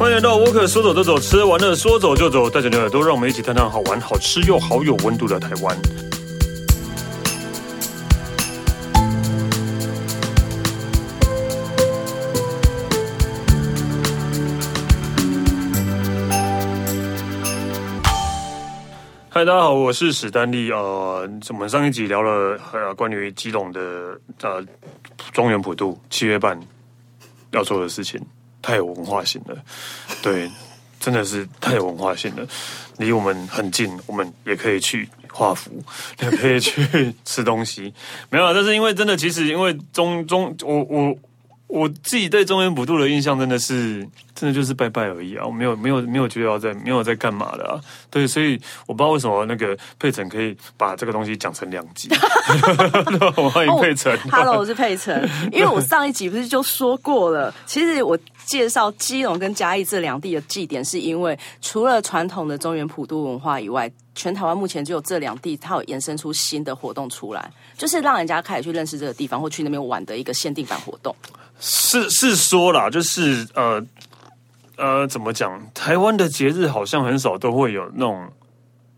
欢迎来到沃克，说走就走，吃完了说走就走，带着牛耳朵，让我们一起探探好玩、好吃又好有温度的台湾。嗨，大家好，我是史丹利。呃，我们上一集聊了呃关于基隆的呃中原普渡七月半要做的事情。太有文化性了，对，真的是太有文化性了。离我们很近，我们也可以去画符，也可以去吃东西。没有，但是因为真的，其实因为中中，我我。我自己对中原普渡的印象真的是，真的就是拜拜而已啊！我没有没有没有觉得要在没有在干嘛的啊！对，所以我不知道为什么那个佩岑可以把这个东西讲成两集。欢迎佩岑。Oh, Hello，我是佩岑。因为我上一集不是就说过了，其实我介绍基隆跟嘉义这两地的祭典，是因为除了传统的中原普渡文化以外，全台湾目前只有这两地，它有延伸出新的活动出来，就是让人家开始去认识这个地方或去那边玩的一个限定版活动。是是说啦，就是呃呃，怎么讲？台湾的节日好像很少都会有那种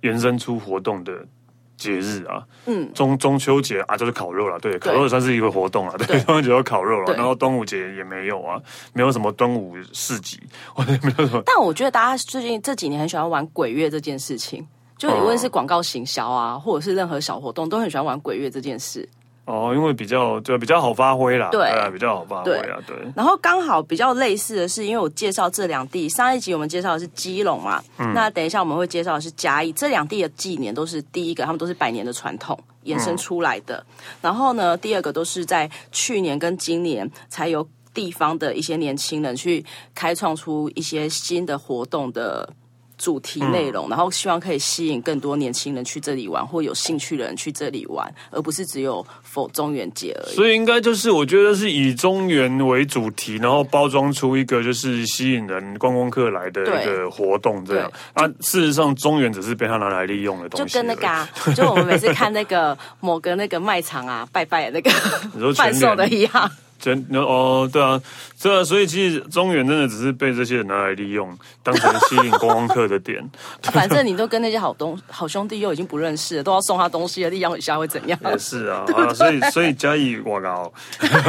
延伸出活动的节日啊。嗯，中中秋节啊，就是烤肉了，对，烤肉也算是一个活动啊，对，对中秋节有烤肉了。然后端午节也没有啊，没有什么端午市集，或 者没有什么。但我觉得大家最近这几年很喜欢玩鬼月这件事情，就无论是广告行销啊，或者是任何小活动，都很喜欢玩鬼月这件事。哦，因为比较就比较好发挥啦，对啊，比较好发挥啊，对。然后刚好比较类似的是，因为我介绍这两地，上一集我们介绍的是基隆嘛，嗯，那等一下我们会介绍的是嘉义，这两地的纪年都是第一个，他们都是百年的传统延伸出来的。嗯，然后呢，第二个都是在去年跟今年才有地方的一些年轻人去开创出一些新的活动的。主题内容，然后希望可以吸引更多年轻人去这里玩，或有兴趣的人去这里玩，而不是只有否中元节而已。所以应该就是我觉得是以中元为主题，然后包装出一个就是吸引人观光客来的一个活动这样。啊，事实上中元只是被他拿来利用的东西，就跟那个、啊，就我们每次看那个某个那个卖场啊拜拜的那个 贩售的一样。真哦，对啊，对啊，所以其实中原真的只是被这些人拿来利用，当成吸引观光客的点。啊、反正你都跟那些好东好兄弟又已经不认识了，都要送他东西了，利用一下会怎样？也是啊，对对啊，所以所以嘉义我靠，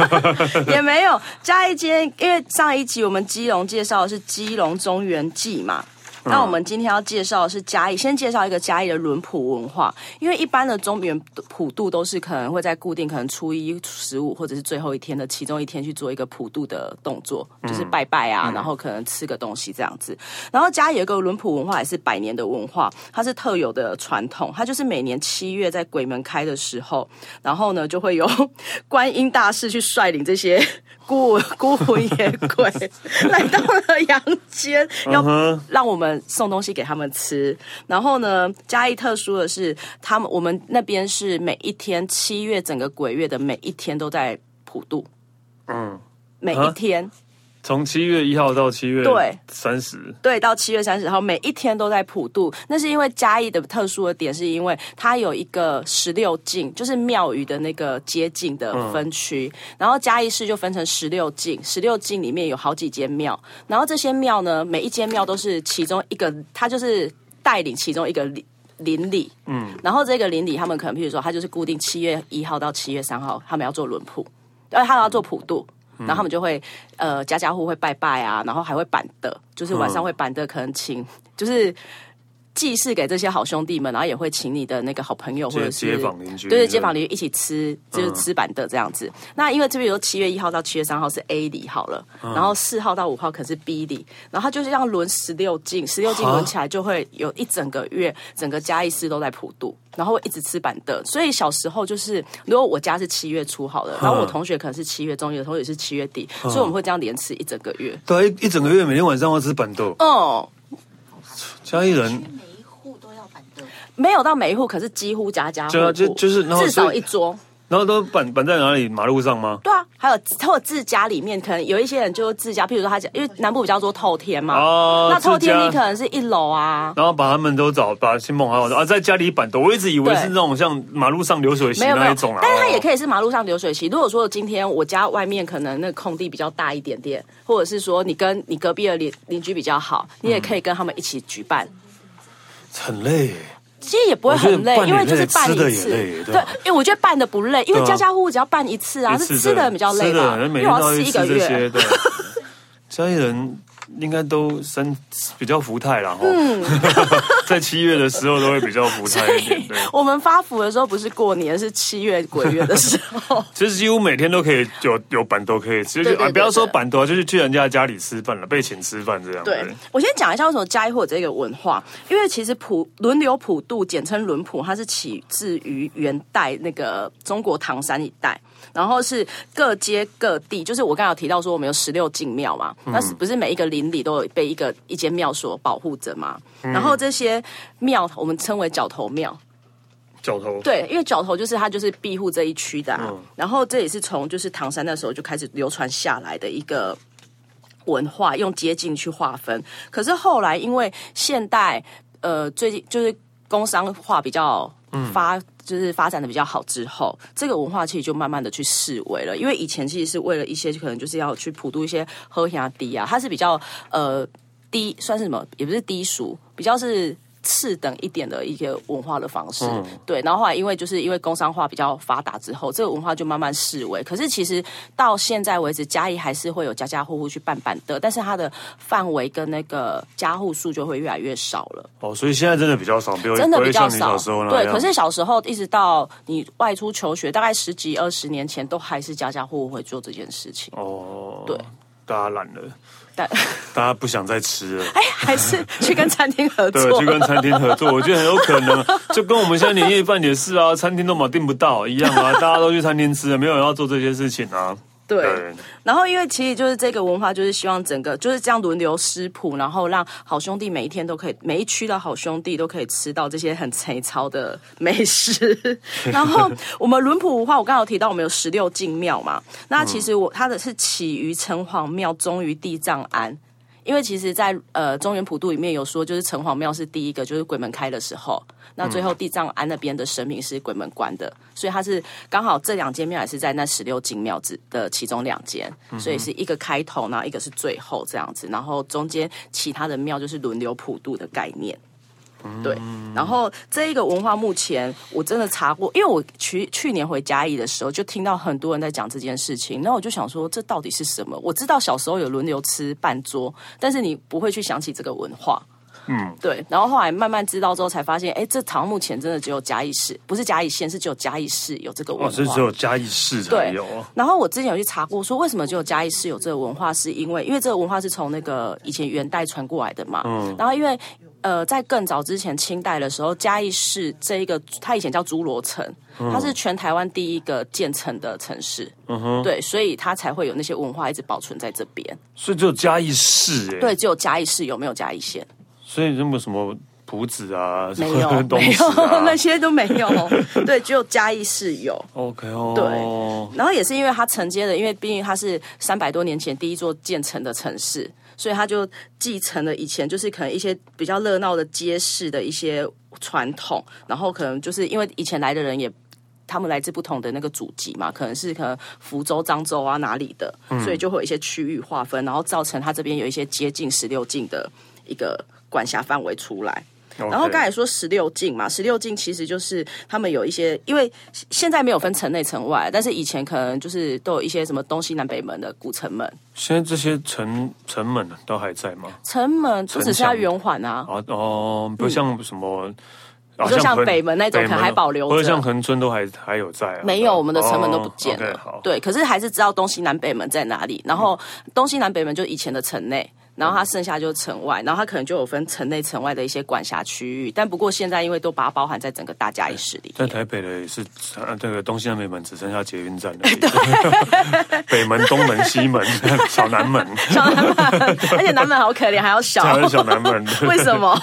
也没有嘉义今天，因为上一集我们基隆介绍的是基隆中原祭嘛。那我们今天要介绍的是嘉义，先介绍一个嘉义的轮普文化。因为一般的中原普渡都是可能会在固定可能初一、十五或者是最后一天的其中一天去做一个普渡的动作，就是拜拜啊，然后可能吃个东西这样子。然后嘉义有一个轮普文化也是百年的文化，它是特有的传统，它就是每年七月在鬼门开的时候，然后呢就会有 观音大士去率领这些孤 孤魂野鬼 来到了阳间，要让我们。送东西给他们吃，然后呢，嘉义特殊的是，他们我们那边是每一天七月整个鬼月的每一天都在普渡，嗯，每一天。从七月一号到七月对三十，对，到七月三十号，每一天都在普渡。那是因为嘉义的特殊的点，是因为它有一个十六境，就是庙宇的那个街境的分区。嗯、然后嘉义市就分成十六境，十六境里面有好几间庙。然后这些庙呢，每一间庙都是其中一个，它就是带领其中一个邻里。嗯，然后这个邻里他们可能，譬如说，他就是固定七月一号到七月三号，他们要做轮普，而且他要做普渡。然后他们就会，呃，家家户户会拜拜啊，然后还会板的，就是晚上会板的，可能请，就是。祭祀给这些好兄弟们，然后也会请你的那个好朋友或者是街坊邻居，对对，街坊邻居一起吃，就是吃板凳这样子。嗯、那因为这边有七月一号到七月三号是 A 里好了，嗯、然后四号到五号可是 B 里，然后他就是这样轮十六进，十六进轮起来就会有一整个月，整个嘉义市都在普渡，然后会一直吃板凳。所以小时候就是，如果我家是七月初好了，然后我同学可能是七月中，有的同学是七月底，所以我们会这样连吃一整个月。对，一整个月每天晚上要吃板凳。哦，嘉义人。没有到每一户，可是几乎家家户户就就是至少一桌。然后都板板在哪里？马路上吗？对啊，还有或者自家里面，可能有一些人就自家，譬如说他家，因为南部比较多透天嘛，哦，那透天你可能是一楼啊，然后把他们都找，把亲朋好友啊，在家里板的，我一直以为是那种像马路上流水席那一种啊，但是它也可以是马路上流水席。如果说今天我家外面可能那个空地比较大一点点，或者是说你跟你隔壁的邻邻居比较好，你也可以跟他们一起举办，嗯、很累。其实也不会很累，因为就是办一次。对，因为我觉得办的不累，因为家家户户只要办一次啊，是吃的比较累吧，因为我要吃一个月。家里人。应该都身比较福态了哈，嗯、在七月的时候都会比较福态一点。对，我们发福的时候不是过年，是七月鬼月的时候。其实几乎每天都可以有有办桌可以吃，就啊不要说办桌，就是去人家家里吃饭了，被请吃饭这样。对，我先讲一下为什么嘉义会有这个文化，因为其实普轮流普渡，简称轮普，它是起自于元代那个中国唐山一带。然后是各街各地，就是我刚刚有提到说我们有十六进庙嘛，那是不是每一个邻里都有被一个一间庙所保护着嘛？嗯、然后这些庙我们称为角头庙。角头对，因为角头就是它就是庇护这一区的、啊。嗯、然后这也是从就是唐山那时候就开始流传下来的一个文化，用街径去划分。可是后来因为现代呃最近就是工商化比较发。就是发展的比较好之后，这个文化其实就慢慢的去式微了。因为以前其实是为了一些可能就是要去普渡一些喝香低啊，它是比较呃低，算是什么？也不是低俗，比较是。次等一点的一个文化的方式，嗯、对，然后后来因为就是因为工商化比较发达之后，这个文化就慢慢式微。可是其实到现在为止，嘉义还是会有家家户户去办板的，但是它的范围跟那个家户数就会越来越少了。哦，所以现在真的比较少，真的比较少。对，可是小时候一直到你外出求学，大概十几二十年前，都还是家家户户会做这件事情。哦，对，大家懒了。大家不想再吃了，哎，还是去跟餐厅合作？对，去跟餐厅合作，我觉得很有可能，就跟我们现在年夜饭也是啊，餐厅都嘛订不到一样啊，大家都去餐厅吃了，没有人要做这些事情啊。对，然后因为其实就是这个文化，就是希望整个就是这样轮流食谱，然后让好兄弟每一天都可以，每一区的好兄弟都可以吃到这些很粗糙的美食。然后我们轮谱文化，我刚刚有提到我们有十六进庙嘛，那其实我它的是起于城隍庙，终于地藏庵。因为其实在，在呃中原普渡里面有说，就是城隍庙是第一个，就是鬼门开的时候。那最后地藏庵那边的神明是鬼门关的，所以它是刚好这两间庙也是在那十六进庙子的其中两间，所以是一个开头，然后一个是最后这样子，然后中间其他的庙就是轮流普渡的概念。对，然后这一个文化目前我真的查过，因为我去去年回嘉义的时候，就听到很多人在讲这件事情，那我就想说，这到底是什么？我知道小时候有轮流吃半桌，但是你不会去想起这个文化。嗯，对。然后后来慢慢知道之后，才发现，哎，这好像目前真的只有嘉义市，不是嘉义县，是只有嘉义市有这个文化。哦，是只有嘉义市才有。然后我之前有去查过，说为什么只有嘉义市有这个文化，是因为因为这个文化是从那个以前元代传过来的嘛。嗯。然后因为。呃，在更早之前，清代的时候，嘉义市这一个，它以前叫诸罗城，嗯、它是全台湾第一个建成的城市。嗯哼，对，所以它才会有那些文化一直保存在这边。所以只有嘉义市，欸，哎，对，只有嘉义市有没有嘉义县？所以有没有什么谱子啊？没有，啊、没有，那些都没有。对，只有嘉义市有。OK 哦。对，然后也是因为它承接的，因为毕竟它是三百多年前第一座建成的城市。所以他就继承了以前就是可能一些比较热闹的街市的一些传统，然后可能就是因为以前来的人也他们来自不同的那个祖籍嘛，可能是可能福州、漳州啊哪里的，所以就会有一些区域划分，然后造成他这边有一些接近十六进的一个管辖范围出来。然后刚才说十六进嘛，十六进其实就是他们有一些，因为现在没有分城内城外，但是以前可能就是都有一些什么东西南北门的古城门。现在这些城城门都还在吗？城门不只剩下圆环啊。哦哦，不像什么，就、嗯啊、像北门那种，可能还保留着。或者像恒春都还还有在、啊。没有，我们的城门都不见了。哦 okay, 对，可是还是知道东西南北门在哪里。然后东西南北门就以前的城内。然后它剩下就是城外，然后它可能就有分城内、城外的一些管辖区域。但不过现在因为都把它包含在整个大嘉义市里，在台北的也是这个东西南北门只剩下捷运站了，北门、东门、西门、小南门、小南门，而且南门好可怜，还要小，小南门，为什么？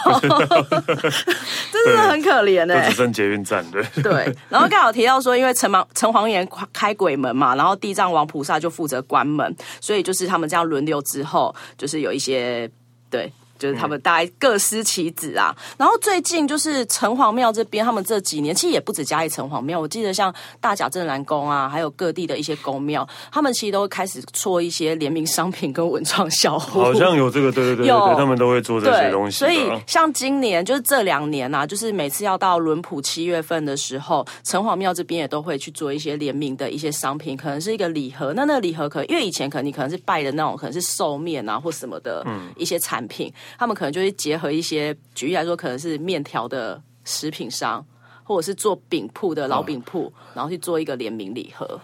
真的很可怜哎，只剩捷运站对。对。然后刚好提到说，因为城隍城隍爷开鬼门嘛，然后地藏王菩萨就负责关门，所以就是他们这样轮流之后，就是有一些对。就是他们大概各司其职啊，然后最近就是城隍庙这边，他们这几年其实也不止嘉义城隍庙，我记得像大甲镇澜宫啊，还有各地的一些宫庙，他们其实都会开始做一些联名商品跟文创小物，好像有这个，对对对，有对，他们都会做这些东西。所以像今年就是这两年啊，就是每次要到轮普七月份的时候，城隍庙这边也都会去做一些联名的一些商品，可能是一个礼盒，那那个礼盒可能因为以前可能你可能是拜的那种，可能是寿面啊或什么的一些产品，嗯、他们可能就会结合一些，举例来说，可能是面条的食品商，或者是做饼铺的老饼铺，哦、然后去做一个联名礼盒。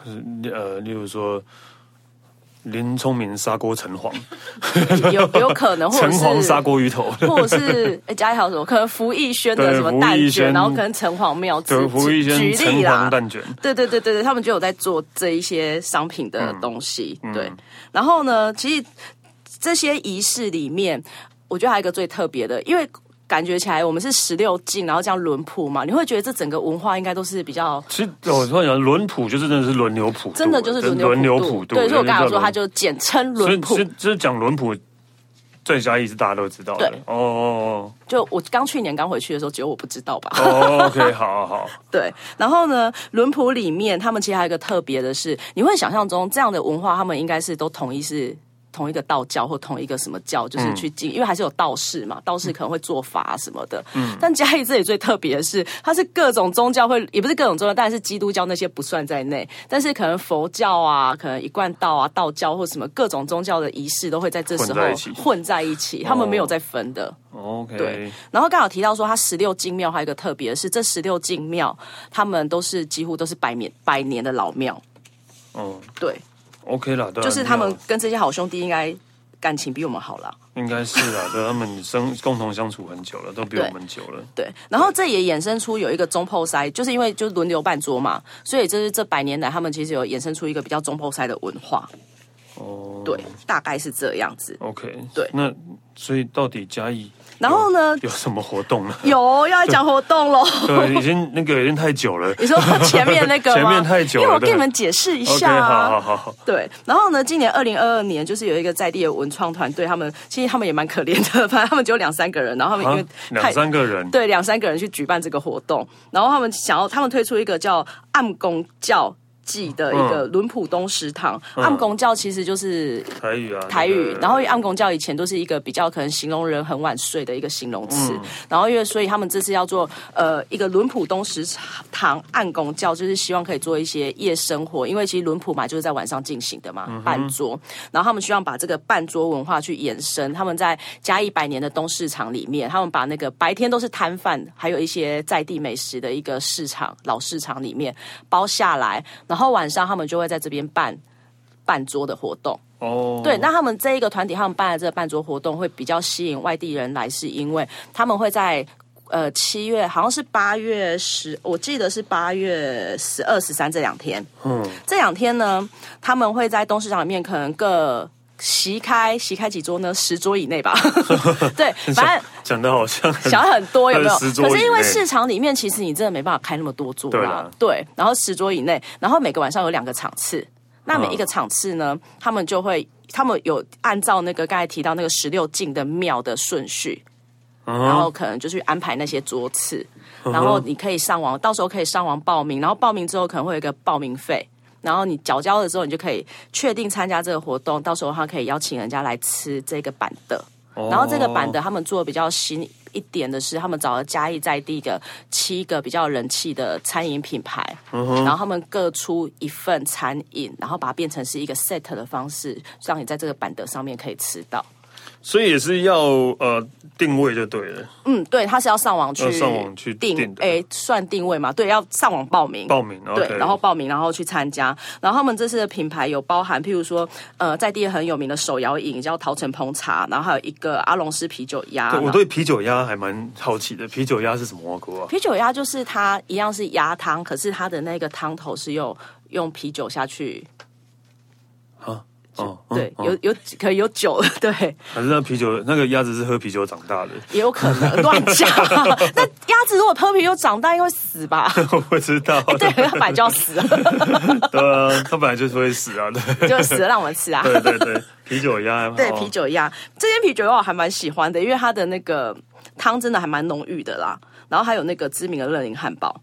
呃，例如说林聪明砂锅城隍，有有可能，或者是城隍砂锅鱼头，或者是哎，加一条什么？可能福义轩的什么蛋卷，然后可能城隍庙对福义轩举例啦，蛋卷，对对对对对，他们就有在做这一些商品的东西。嗯、对，然后呢，其实这些仪式里面。我觉得还有一个最特别的，因为感觉起来我们是十六进，然后这样轮谱嘛，你会觉得这整个文化应该都是比较。其实我突然讲轮谱就是真的是轮流谱，真的就是轮流轮流谱。对，所以我刚才说它就简称轮谱。其实其实讲轮谱，在嘉义是大家都知道的。对哦哦哦。就我刚去年刚回去的时候，只有我不知道吧？哦，OK，好好好。对，然后呢，轮谱里面他们其实还有一个特别的是，你会想象中这样的文化，他们应该是都统一是。同一个道教或同一个什么教，就是去进，嗯、因为还是有道士嘛，道士可能会做法什么的。嗯，但嘉义这里最特别的是，它是各种宗教会，也不是各种宗教，但是基督教那些不算在内，但是可能佛教啊，可能一贯道啊，道教或什么各种宗教的仪式都会在这时候混在，一起，他们没有在分的。哦、OK，对。然后刚好提到说，它十六进庙还有一个特别的是，这十六进庙他们都是几乎都是百年百年的老庙。哦，对。OK 了，就是他们跟这些好兄弟应该感情比我们好了，应该是啊，对，他们生 共同相处很久了，都比我们久了。对，对，然后这也衍生出有一个中破塞，就是因为就轮流办桌嘛，所以就是这百年来他们其实有衍生出一个比较中破塞的文化。哦，对，大概是这样子。OK，对，那所以到底嘉义？然后呢？有什么活动呢？有要来讲活动喽。对，已经那个已经太久了。你说前面那个前面太久了，因为我跟你们解释一下啊。好好好。对，然后呢？今年二零二二年，就是有一个在地的文创团队，他们其实他们也蛮可怜的，反正他们只有两三个人，然后他们因为两三个人，对，两三个人去举办这个活动，然后他们想要他们推出一个叫暗公教。记的一个伦普东食堂，嗯、暗公教其实就是台语啊，台语。然后暗公教以前都是一个比较可能形容人很晚睡的一个形容词。嗯、然后因为所以他们这次要做呃一个伦普东食堂暗公教，就是希望可以做一些夜生活，因为其实伦普嘛就是在晚上进行的嘛，半、桌。然后他们希望把这个半桌文化去延伸。他们在加一百年的东市场里面，他们把那个白天都是摊贩，还有一些在地美食的一个市场老市场里面包下来，然后晚上他们就会在这边办办桌的活动哦。对，那他们这一个团体，他们办的这个办桌活动会比较吸引外地人来，是因为他们会在呃七月，好像是八月十，我记得是八月十二、十三这两天。嗯，这两天呢，他们会在东市场里面可能各席开席开几桌呢？十桌以内吧。对，反正讲的好像想很多有没有？可是因为市场里面其实你真的没办法开那么多桌啦。对，然后十桌以内，然后每个晚上有两个场次。那每一个场次呢，嗯、他们就会他们有按照那个刚才提到那个十六进的庙的顺序，嗯、然后可能就去安排那些桌次。嗯、然后你可以上网，到时候可以上网报名，然后报名之后可能会有一个报名费。然后你缴交了之后，你就可以确定参加这个活动。到时候他可以邀请人家来吃这个板的。然后这个板的他们做的比较新一点的是，他们找了嘉义在地的七个比较人气的餐饮品牌，然后他们各出一份餐饮，然后把它变成是一个 set 的方式，让你在这个板的上面可以吃到。所以也是要呃定位就对了。嗯，对，他是要上网去上网去定，哎，算定位嘛？对，要上网报名，报名，对，然后报名，然后去参加。然后他们这次的品牌有包含，譬如说，呃，在地很有名的手摇饮叫桃城烹茶，然后还有一个阿龙师啤酒鸭。对，我对啤酒鸭还蛮好奇的，啤酒鸭是什么锅啊？啤酒鸭就是它一样是鸭汤，可是它的那个汤头是用用啤酒下去。哦，对，哦、有有可以有酒，对。反正那啤酒，那个鸭子是喝啤酒长大的，也有可能乱讲。那鸭子如果喝啤酒长大，应该会死吧？我不知道。对，它本来就要死。对啊，它本来就是会死啊，对。就死了让我们吃啊。对对对，啤酒鸭。对，啤酒鸭，这间啤酒鸭我还蛮喜欢的，因为它的那个汤真的还蛮浓郁的啦。然后还有那个知名的乐林汉堡。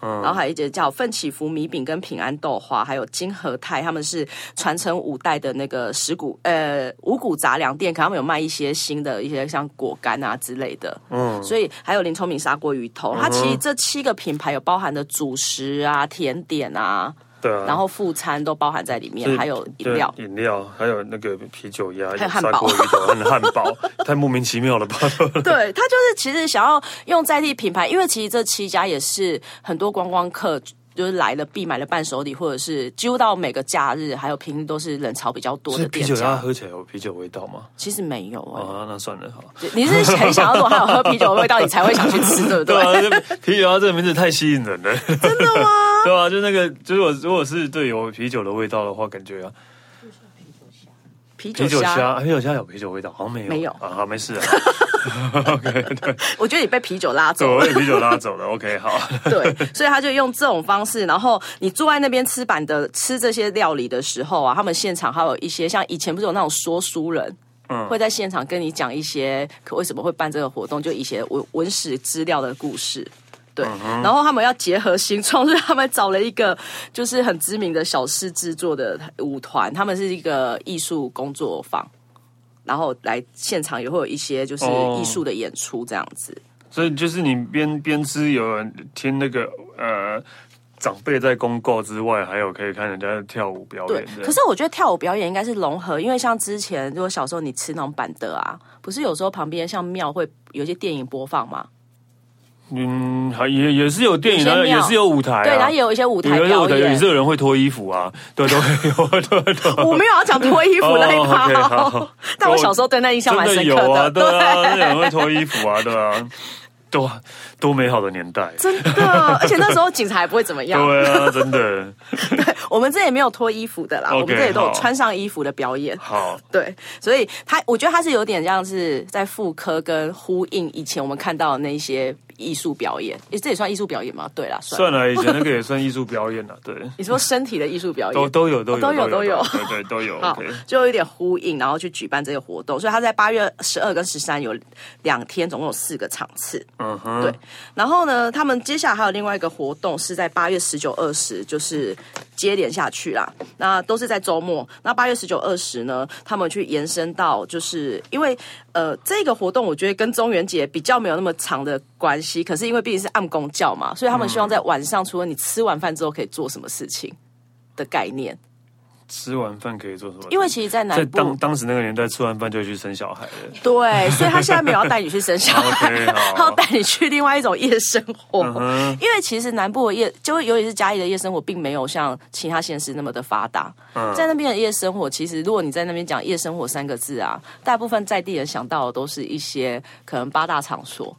然后还有一节叫奋起福米饼跟平安豆花，还有金和泰，他们是传承五代的那个石谷呃五谷杂粮店，可他们有卖一些新的一些像果干啊之类的。嗯，所以还有林聪明砂锅鱼头，它其实这七个品牌有包含的主食啊、甜点啊。对啊，然后副餐都包含在里面，还有饮料，饮料，还有那个啤酒鸭，还有汉堡，汉堡，太莫名其妙了吧？对，他就是其实想要用在地品牌，因为其实这七家也是很多观光客就是来了必买的伴手礼，或者是几乎到每个假日还有平日都是人潮比较多的店家。啤酒它喝起来有啤酒味道吗？其实没有啊、哦，那算了哈。你是很想要说还有喝啤酒的味道，你才会想去吃，对不对？对啊，啤酒它这个名字太吸引人了，真的吗？对啊，就那个，就是我如果是对有啤酒的味道的话，感觉啊，啤酒虾，啤酒虾有啤酒味道，好像没有，没有啊，好，没事啊。OK，对，我觉得你被啤酒拉走了，我被啤酒拉走了。OK，好，对，所以他就用这种方式，然后你坐在那边吃板的吃这些料理的时候啊，他们现场还有一些像以前不是有那种说书人，嗯，会在现场跟你讲一些可为什么会办这个活动，就一些文文史资料的故事。对，然后他们要结合新创，所以他们找了一个就是很知名的小事制作的舞团，他们是一个艺术工作坊，然后来现场也会有一些就是艺术的演出这样子。哦、所以就是你边边吃，有人听那个呃长辈在公告之外，还有可以看人家跳舞表演。对，可是我觉得跳舞表演应该是融合，因为像之前如果小时候你吃那种板凳啊，不是有时候旁边像庙会有一些电影播放吗？嗯，还也也是有电影的，也是有舞台、啊，对，然后也有一些舞台表演，也是有人会脱衣服啊，对，都有，对对。我没有要讲脱衣服那一趴，哦 okay, 但我小时候对那印象蛮深刻的，有啊，对啊，有人会脱衣服啊，对啊。多多美好的年代，真的，而且那时候警察还不会怎么样。对啊，真的。对，我们这也没有脱衣服的啦，okay, 我们这里都有穿上衣服的表演。好，对，所以他，我觉得他是有点像是在复刻跟呼应以前我们看到的那些艺术表演。诶，这也算艺术表演吗？对啦，算。算了，以前那个也算艺术表演了。对，你说身体的艺术表演，都都有，都有，都有，都有，对对都有。好，就有一点呼应，然后去举办这个活动。所以他在八月十二跟十三有两天，总共有四个场次。嗯哼，对。然后呢，他们接下来还有另外一个活动，是在八月十九、二十，就是接连下去啦。那都是在周末。那八月十九、二十呢，他们去延伸到，就是因为呃，这个活动我觉得跟中元节比较没有那么长的关系。可是因为毕竟是暗公教嘛，所以他们希望在晚上，除了你吃完饭之后可以做什么事情的概念。吃完饭可以做什么？因为其实，在南部在当当时那个年代，吃完饭就去生小孩了。对，所以他现在没有要带你去生小孩 他要带你去另外一种夜生活。嗯、因为其实南部的夜，就尤其是嘉义的夜生活，并没有像其他县市那么的发达。嗯、在那边的夜生活，其实如果你在那边讲夜生活三个字啊，大部分在地人想到的都是一些可能八大场所。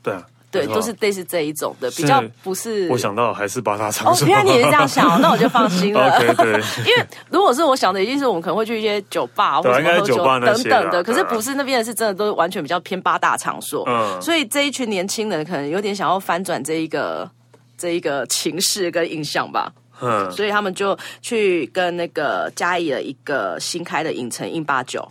啊，对啊。对，都是类似这一种的，比较不是。我想到还是八大场所。哦，原来你也是这样想，那我就放心了。okay, 对，因为如果是我想的，一定是我们可能会去一些酒吧或者喝酒等等的。可是不是那边的是真的都完全比较偏八大场所。嗯。所以这一群年轻人可能有点想要翻转这一个这一个情势跟印象吧。嗯。所以他们就去跟那个嘉义的一个新开的影城印八九。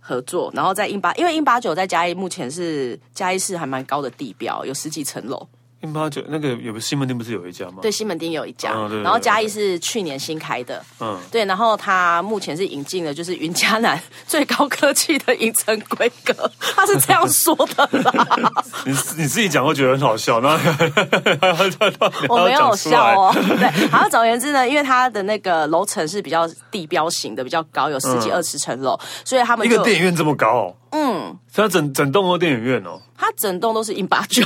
合作，然后在印巴，因为印巴九在嘉义目前是嘉义市还蛮高的地标，有十几层楼。印八九那个有个西门町不是有一家吗？对，西门町有一家，哦、对对对，然后嘉义是去年新开的，嗯，对，然后它目前是引进了就是云嘉南 最高科技的影城规格，他是这样说的啦。你你自己讲会觉得很好笑，那 我没有笑哦。对，然后总而言之呢，因为它的那个楼层是比较地标型的，比较高，有十几二十层楼，嗯、所以他们一个电影院这么高，哦，嗯，它整整栋都电影院哦，它整栋都是印八九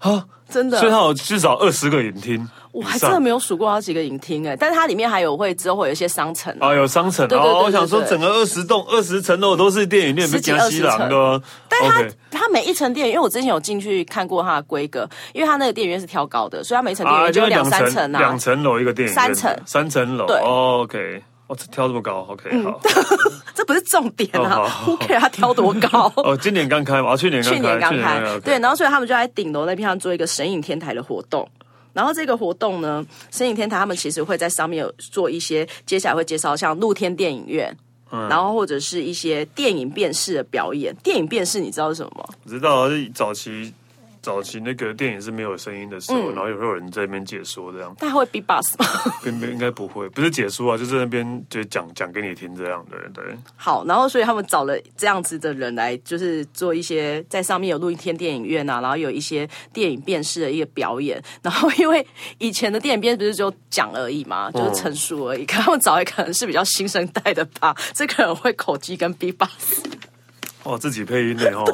啊。真的，所以它有至少二十个影厅，我还真的没有数过好几个影厅哎，但是它里面还有会之后会有一些商城啊，有商城。哦，我想说整个二十栋二十层楼都是电影院，不是加西郎的。但它它每一层电影，因为我之前有进去看过它的规格，因为它那个电影院是挑高的，所以它每层电影院就有两三层啊，两层楼一个电影院，三层。三层楼。对，OK，哦，挑这么高，OK，好，这不是重点啊，Who care 它挑多高？哦，今年刚开嘛，去年去年刚开，对，然后所以他们就在顶楼那边上做一个神影天台的活动。然后这个活动呢，神影天台他们其实会在上面有做一些，接下来会介绍像露天电影院，嗯，然后或者是一些电影辨识的表演。电影辨识你知道是什么吗？我知道，是早期。早期那个电影是没有声音的时候，嗯、然后也会有人在那边解说这样。他会 beatbox 吗？应应该不会，不是解说啊，就是那边就讲讲给你听这样的人。对。好，然后所以他们找了这样子的人来，就是做一些在上面有露天电影院啊，然后有一些电影辨识的一个表演。然后因为以前的电影辨识不是只有讲而已嘛，就是陈述而已。可他们找一个人是比较新生代的吧，这可能会口技跟 beatbox。哦，自己配音的哦，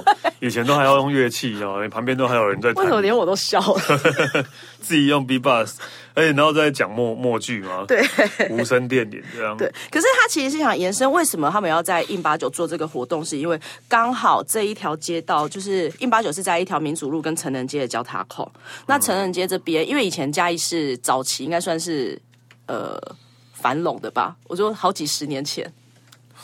以前都还要用乐器哦，旁边都还有人在。为什么连我都笑了？自己用 B-box，而且然后再讲默默剧吗，对，无声电影这样。对，可是他其实是想延伸，为什么他们要在印八九做这个活动？是因为刚好这一条街道就是印八九是在一条民主路跟成人街的交叉口。那成人街这边，因为以前嘉义是早期应该算是呃繁荣的吧？我说好几十年前。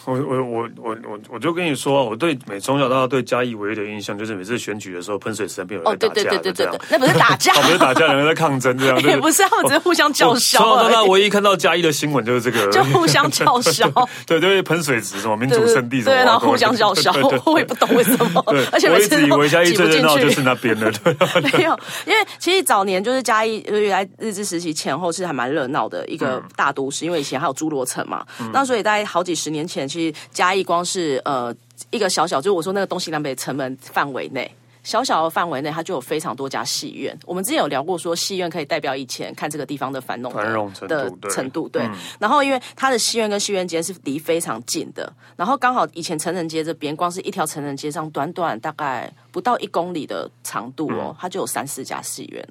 我我我我我我就跟你说，我对每从小到大对嘉义唯一的印象就是每次选举的时候，喷水池那边有人在打架，哦、对对对对对，那不是打架，不是打架，两个人在抗争这样，也不是，他们只是互相叫嚣。从小到大唯一看到嘉义的新闻就是这个，就互相叫 嚣。对，对，喷水池什么民主圣地什么，对，然后互相叫嚣，我也不懂为什么。对，而且我一直以为嘉义最热闹就是那边的，对，没有，因为其实早年就是嘉义，原来日治时期前后是还蛮热闹的一个大都市，因为以前还有侏罗城嘛，那所以在好几十年前，其实嘉义光是呃，一个小小，就是我说那个东西南北城门范围内，小小的范围内，它就有非常多家戏院。我们之前有聊过，说戏院可以代表以前看这个地方的繁荣繁荣程度的程度。对，嗯、然后因为它的戏院跟戏院街是离非常近的，然后刚好以前成人街这边，光是一条成人街上，短短大概不到一公里的长度哦，嗯、它就有三四家戏院。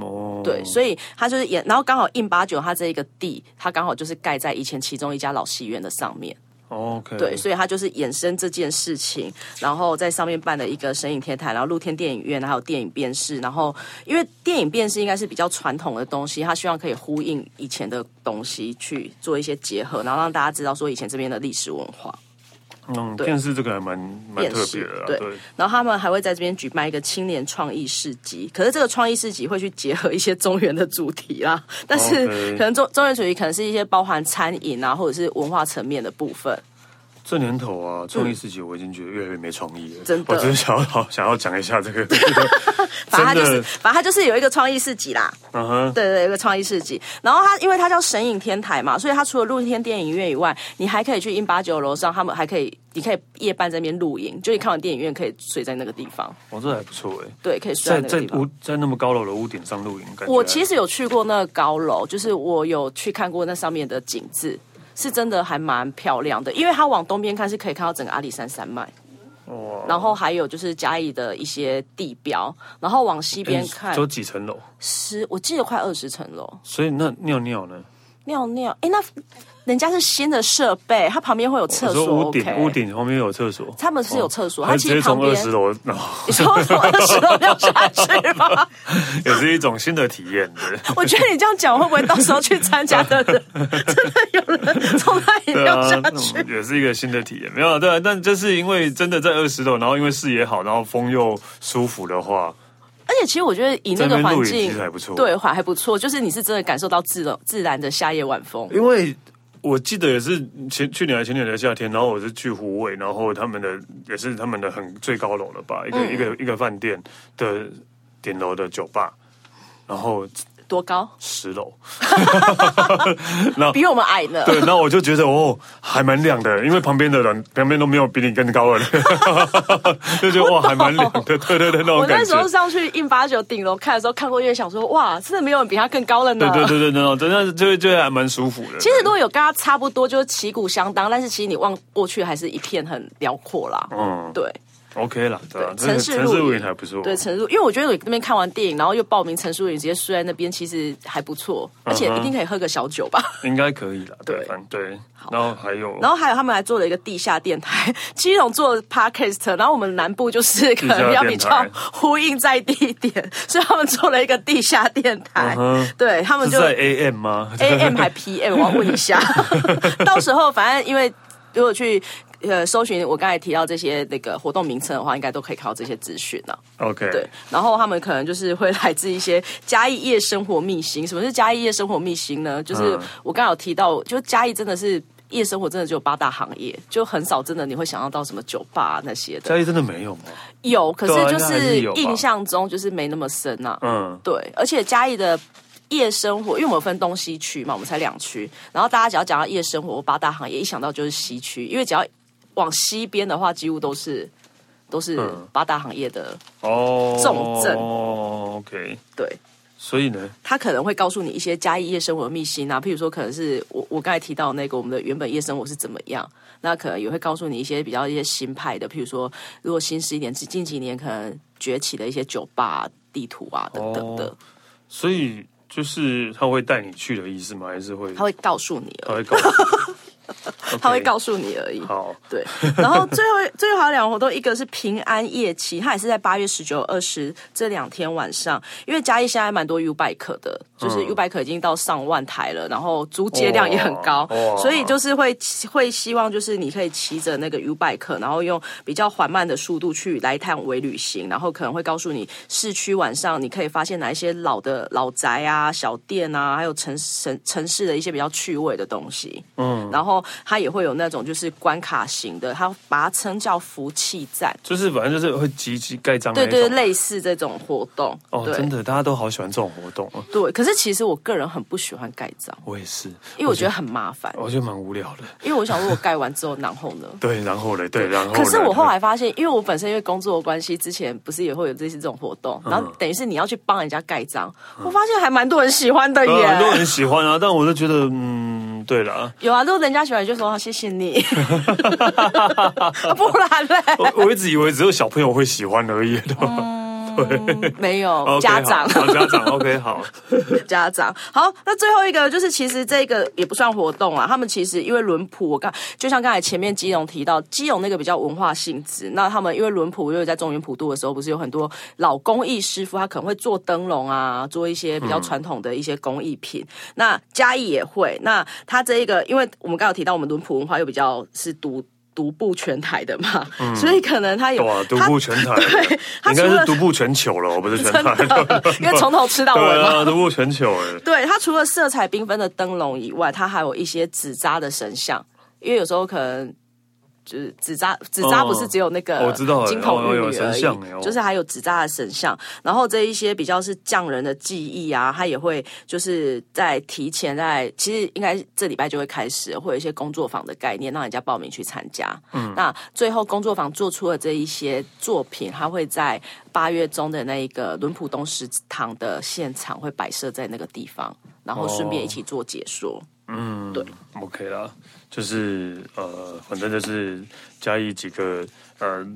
哦，对，所以它就是也，然后刚好印八九它这一个地，它刚好就是盖在以前其中一家老戏院的上面。OK，对，所以他就是衍生这件事情，然后在上面办了一个神影天台，然后露天电影院，还有电影辨识，然后因为电影辨识应该是比较传统的东西，他希望可以呼应以前的东西去做一些结合，然后让大家知道说以前这边的历史文化。嗯，电视这个还蛮蛮特别的，对。对，然后他们还会在这边举办一个青年创意市集，可是这个创意市集会去结合一些中原的主题啦，但是可能中中原主题可能是一些包含餐饮啊，或者是文化层面的部分。这年头啊，创意市集我已经觉得越来越没创意了。真的，我只是想要好想要讲一下这个。反正他就是，反正他就是有一个创意市集啦。嗯哼，对对，有一个创意市集。然后他因为他叫神影天台嘛，所以他除了露天电影院以外，你还可以去印八九楼上，他们还可以，你可以夜班在那边露营，就你看完电影院可以睡在那个地方。哦，这还不错哎。对，可以睡在在屋在那么高楼的屋顶上露营。我其实有去过那个高楼，就是我有去看过那上面的景致。是真的还蛮漂亮的，因为它往东边看是可以看到整个阿里山山脉，哇！然后还有就是嘉义的一些地标，然后往西边看，有几层楼？十，我记得快二十层楼。所以那尿尿呢？尿尿，哎，那。人家是新的设备，它旁边会有厕所。屋顶屋顶后面有厕所。他们是有厕所，它其实旁边。二十楼，你说从二十楼掉下去吗？也是一种新的体验。我觉得你这样讲，会不会到时候去参加的人真的有人从那里掉下去？也是一个新的体验，没有对，啊但就是因为真的在二十楼，然后因为视野好，然后风又舒服的话，而且其实我觉得以那个环境还不错，对，还还不错，就是你是真的感受到自然自然的夏夜晚风，因为。我记得也是前去年还前年的夏天，然后我是去湖尾，然后他们的也是他们的很最高楼了吧，一个、嗯、一个一个饭店的顶楼的酒吧，然后多高？十楼，那比我们矮呢。对，那我就觉得哦，还蛮亮的，因为旁边的人旁边都没有比你更高的，就觉得哇，还蛮亮的。对对对，那种感觉。我那时候上去 in 89顶楼看的时候，看过一眼，想说哇，真的没有人比他更高了呢。对对对对，那种真的就就还蛮舒服的。其实如果有跟他差不多，就是旗鼓相当，但是其实你望过去还是一片很辽阔啦。嗯，对。OK 了，对，城市露营还不错。对，城市露，因为我觉得我那边看完电影，然后又报名城市露营，直接睡在那边，其实还不错，而且一定可以喝个小酒吧。应该可以了，对，对。然后还有，然后还有他们还做了一个地下电台，基隆做 Podcast，然后我们南部就是可能要比较 呼应在地一点，所以他们做了一个地下电台。对他们就在 AM 吗？AM 还 PM？我要问一下，到时候反正因为如果去。呃，搜寻我刚才提到这些那个活动名称的话，应该都可以看到这些资讯了。OK，对，然后他们可能就是会来自一些嘉义夜生活秘辛。什么是嘉义夜生活秘辛呢？就是我刚刚有提到，就嘉义真的是夜生活，真的只有八大行业，就很少真的你会想象到什么酒吧那些的。嘉义真的没有吗？有，可是就是印象中就是没那么深呐、啊。嗯，对，而且嘉义的。夜生活，因为我们分东西区嘛，我们才两区。然后大家只要讲到夜生活，八大行业一想到就是西区，因为只要往西边的话，几乎都是都是八大行业的哦重镇。哦，OK，对。所以呢，他可能会告诉你一些嘉义夜生活的秘辛啊，譬如说，可能是我我刚才提到那个我们的原本夜生活是怎么样，那可能也会告诉你一些比较一些新派的，譬如说，如果新式一点，近几年可能崛起的一些酒吧地图啊等等的。哦，所以。就是他会带你去的意思吗？还是会？他会告诉你，他会告诉你。他会告诉你而已。好，对。然后最后最后还有两个活动，一个是平安夜骑，它也是在八月十九、二十这两天晚上。因为嘉义现在蛮多 U bike 的，就是 U bike 已经到上万台了，然后租借量也很高，所以就是会会希望就是你可以骑着那个 U bike，然后用比较缓慢的速度去来一趟微旅行，然后可能会告诉你市区晚上你可以发现哪一些老的老宅啊、小店啊，还有城城城市的一些比较趣味的东西。嗯，然后。它也会有那种就是关卡型的，它把它称叫福气站，就是反正就是会集集盖章，对对，类似这种活动。哦，真的，大家都好喜欢这种活动啊。对，可是其实我个人很不喜欢盖章，我也是，因为我觉得很麻烦，我觉得蛮无聊的。因为我想如果盖完之后，然后呢？对，然后嘞，对，然后。可是我后来发现，因为我本身因为工作的关系，之前不是也会有这些这种活动，然后等于是你要去帮人家盖章，我发现还蛮多人喜欢的耶，很多人喜欢啊。但我就觉得，嗯，对了，有啊，如果人家喜欢，就说谢谢你。不然嘞？我我一直以为只有小朋友会喜欢而已的。嗯对，没有 家长，家长 OK 好，家长好。那最后一个就是，其实这个也不算活动啊。他们其实因为轮普，我刚就像刚才前面基隆提到，基隆那个比较文化性质。那他们因为轮普，因为在中原普渡的时候，不是有很多老工艺师傅，他可能会做灯笼啊，做一些比较传统的一些工艺品。嗯、那嘉义也会。那他这一个，因为我们刚刚有提到，我们轮普文化又比较是独。独步全台的嘛，嗯、所以可能他有独步全台，对，他应该是独步全球了，我不是 全台，因为从头吃到尾嘛，独步全球哎。对，他除了色彩缤纷的灯笼以外，他还有一些纸扎的神像，因为有时候可能。就是纸扎，纸扎不是只有那个金童玉女而已，就是还有纸扎的神像。然后这一些比较是匠人的技艺啊，他也会就是在提前在，其实应该这礼拜就会开始，会有一些工作坊的概念，让人家报名去参加。嗯，那最后工作坊做出了这一些作品，他会在八月中的那一个伦普东食堂的现场会摆设在那个地方，然后顺便一起做解说。嗯，对，OK 啦。就是呃，反正就是嘉义几个呃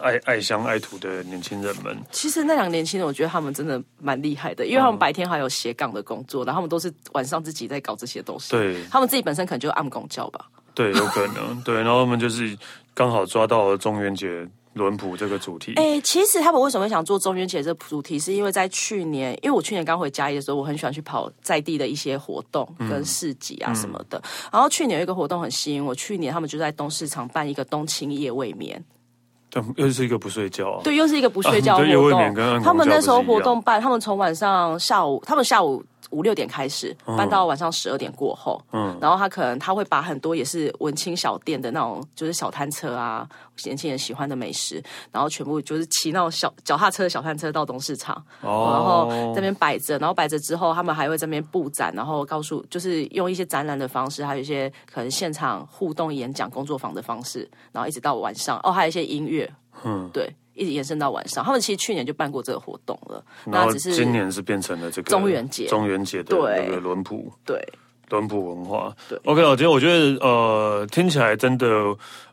爱爱乡爱土的年轻人们。其实那两个年轻人，我觉得他们真的蛮厉害的，因为他们白天还有斜杠的工作，然后他们都是晚上自己在搞这些东西。对，他们自己本身可能就暗公教吧。对，有可能。对，然后他们就是刚好抓到了中元节。轮谱这个主题，哎、欸，其实他们为什么会想做中元节这个主题，是因为在去年，因为我去年刚回嘉义的时候，我很喜欢去跑在地的一些活动跟市集啊什么的。嗯嗯、然后去年有一个活动很吸引我，去年他们就在东市场办一个冬青夜未眠，对，又是一个不睡觉、啊，对，又是一个不睡觉 活动。他们那时候活动办，他们从晚上下午，他们下午。五六点开始，办到晚上十二点过后。嗯，然后他可能他会把很多也是文青小店的那种，就是小摊车啊，年轻人喜欢的美食，然后全部就是骑那种小脚踏车的小摊车到东市场，哦，然后这边摆着，然后摆着之后，他们还会这边布展，然后告诉就是用一些展览的方式，还有一些可能现场互动演讲、工作坊的方式，然后一直到晚上哦，还有一些音乐，嗯，对。一直延伸到晚上，他们其实去年就办过这个活动了，然后只是今年是变成了这个中元节，中元节的那个轮谱，对。轮谱文化，对，OK，我觉得我觉得呃，听起来真的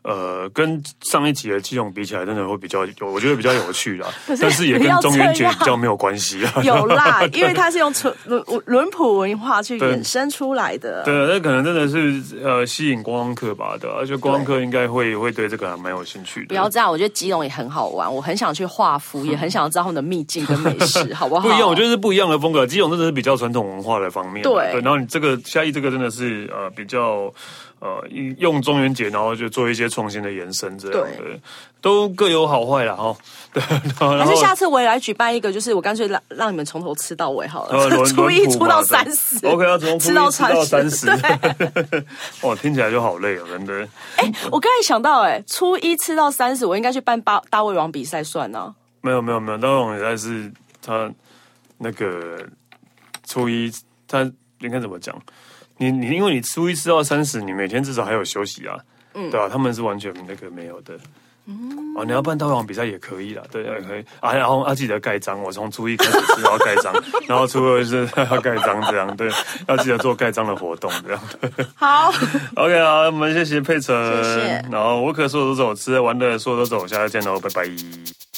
呃，跟上一集的基隆比起来，真的会比较有，我觉得比较有趣啦。是但是也跟中元节比较没有关系啊。有啦，因为它是用轮轮普文化去衍生出来的。对，那可能真的是呃，吸引观光客吧的，而且观光客应该会会对这个还蛮有兴趣的。不要这样，我觉得基隆也很好玩，我很想去画符，也很想要知道他们的秘境跟美食，好不好？不一样，我觉得是不一样的风格。基隆真的是比较传统文化的方面，对，对。然后你这个嘉义这个真的是。呃，比较呃，用中元节，然后就做一些创新的延伸，这样的，都各有好坏啦。哈。对，还是下次我也来举办一个，就是我干脆让让你们从头吃到尾好了，呃、初一 吃到三十，OK，要从初一吃到三十，对哇，听起来就好累哦，真的。哎、欸，我刚才想到、欸，哎，初一吃到三十，我应该去办八大胃王比赛算呢、啊？没有，没有，没有，大胃王比赛是他那个初一，他应该怎么讲？你你因为你初一吃到三十，你每天至少还有休息啊，嗯，对啊，他们是完全那个没有的，嗯，哦，你要办大胃王比赛也可以啦，对，也可以。啊，然后要记得盖章，我从初一开始吃要盖章，然后初二是要盖章这样，对，要记得做盖章的活动这样。好，OK，好，我们谢谢佩岑，谢谢，然后我可说走就走，吃的玩的说走就走，下次见喽，拜拜。